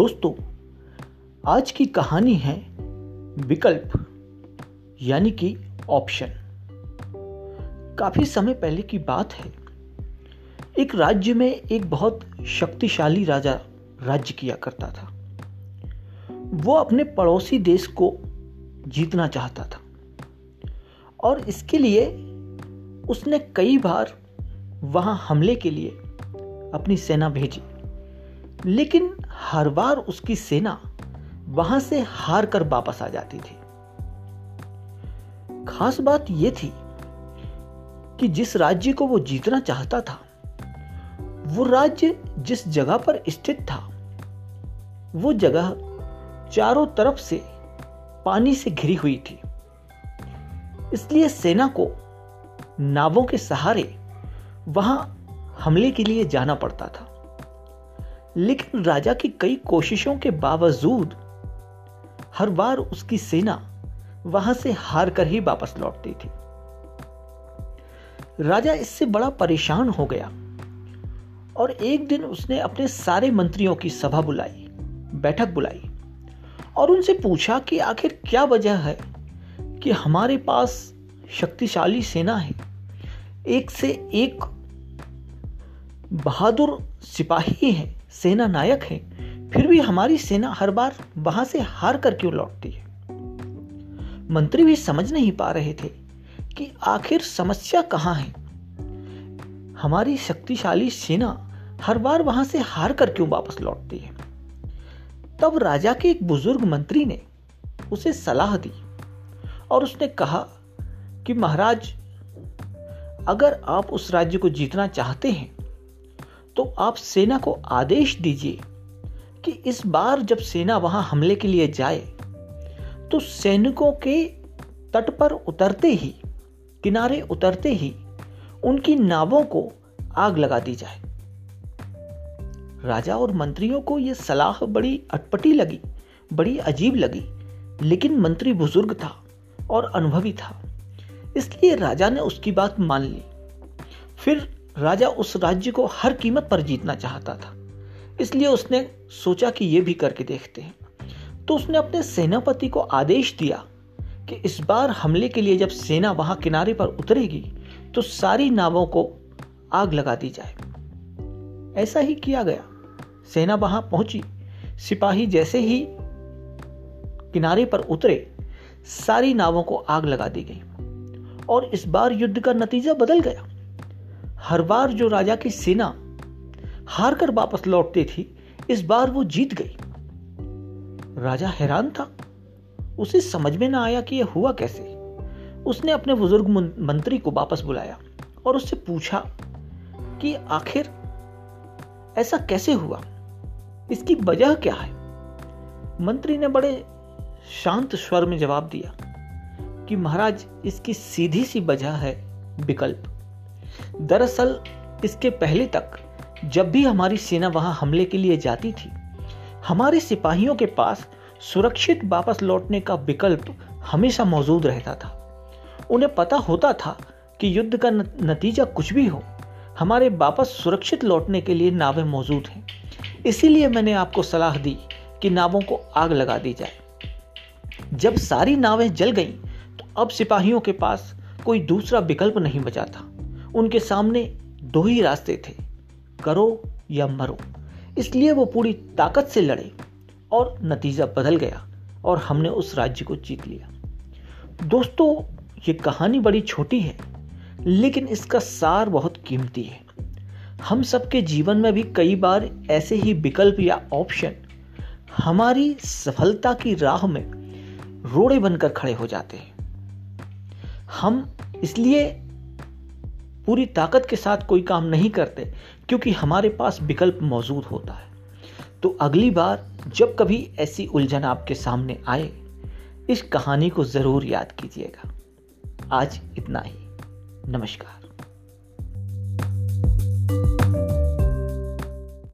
दोस्तों, आज की कहानी है विकल्प, यानी कि ऑप्शन। काफ़ी समय पहले की बात है। एक राज्य में एक बहुत शक्तिशाली राजा राज्य किया करता था। वो अपने पड़ोसी देश को जीतना चाहता था। और इसके लिए उसने कई बार वहाँ हमले के लिए अपनी सेना भेजी। लेकिन हर बार उसकी सेना वहाँ से हार कर वापस आ जाती थी। खास बात यह थी कि जिस राज्य को वो जीतना चाहता था, वो राज्य जिस जगह पर स्थित था, वो जगह चारों तरफ़ से पानी से घिरी हुई थी। इसलिए सेना को नावों के सहारे वहाँ हमले के लिए जाना पड़ता था। लेकिन राजा की कई कोशिशों के बावजूद हर बार उसकी सेना वहाँ से हार कर ही वापस लौटती थी। राजा इससे बड़ा परेशान हो गया और एक दिन उसने अपने सारे मंत्रियों की सभा बुलाई, बैठक बुलाई और उनसे पूछा कि आखिर क्या वजह है कि हमारे पास शक्तिशाली सेना है, एक से एक बहादुर सिपाही हैं। सेना नायक है, फिर भी हमारी सेना हर बार वहाँ से हार कर क्यों लौटती है? मंत्री भी समझ नहीं पा रहे थे कि आखिर समस्या कहाँ है। हमारी शक्तिशाली सेना हर बार वहाँ से हार कर क्यों वापस लौटती है? तब राजा के एक बुज़ुर्ग मंत्री ने उसे सलाह दी और उसने कहा कि महाराज, अगर आप उस राज्य को जीतना चाहते हैं तो आप सेना को आदेश दीजिए कि इस बार जब सेना वहाँ हमले के लिए जाए तो सैनिकों के तट पर उतरते ही, किनारे उतरते ही, उनकी नावों को आग लगा दी जाए। राजा और मंत्रियों को यह सलाह बड़ी अटपटी लगी, बड़ी अजीब लगी, लेकिन मंत्री बुज़ुर्ग था और अनुभवी था, इसलिए राजा ने उसकी बात मान ली। फिर राजा उस राज्य को हर कीमत पर जीतना चाहता था। इसलिए उसने सोचा कि यह भी करके देखते हैं। तो उसने अपने सेनापति को आदेश दिया कि इस बार हमले के लिए जब सेना वहाँ किनारे पर उतरेगी तो सारी नावों को आग लगा दी जाए ऐसा ही किया गया। सेना वहाँ पहुँची। सिपाही जैसे ही किनारे पर उतरे, सारी नावों को आग लगा दी गई। और इस बार युद्ध का नतीजा बदल गया। हर बार जो राजा की सेना हार कर वापस लौटती थी, इस बार वो जीत गई। राजा हैरान था। उसे समझ में ना आया कि यह हुआ कैसे। उसने अपने बुज़ुर्ग मंत्री को वापस बुलाया और उससे पूछा कि आखिर ऐसा कैसे हुआ? इसकी वजह क्या है? मंत्री ने बड़े शांत स्वर में जवाब दिया कि महाराज, इसकी सीधी सी वजह है विकल्प। दरअसल, इसके पहले तक, जब भी हमारी सेना वहाँ हमले के लिए जाती थी, हमारे सिपाहियों के पास सुरक्षित वापस लौटने का विकल्प हमेशा मौजूद रहता था। उन्हें पता होता था कि युद्ध का नतीजा कुछ भी हो, हमारे वापस सुरक्षित लौटने के लिए नावें मौजूद हैं। इसीलिए मैंने आपको सलाह दी कि नावों को आग लगा दी जाए। जब सारी नावें जल गईं तो अब सिपाहियों के पास कोई दूसरा विकल्प नहीं बचा था। उनके सामने दो ही रास्ते थे, करो या मरो। इसलिए वो पूरी ताकत से लड़े और नतीजा बदल गया और हमने उस राज्य को जीत लिया। दोस्तों, ये कहानी बड़ी छोटी है, लेकिन इसका सार बहुत कीमती है। हम सबके जीवन में भी कई बार ऐसे ही विकल्प या ऑप्शन हमारी सफलता की राह में रोड़े बनकर खड़े हो जाते हैं। हम इसलिए पूरी ताकत के साथ कोई काम नहीं करते, क्योंकि हमारे पास विकल्प मौजूद होता है। तो अगली बार जब कभी ऐसी उलझन आपके सामने आए, इस कहानी को ज़रूर याद कीजिएगा। आज इतना ही। नमस्कार।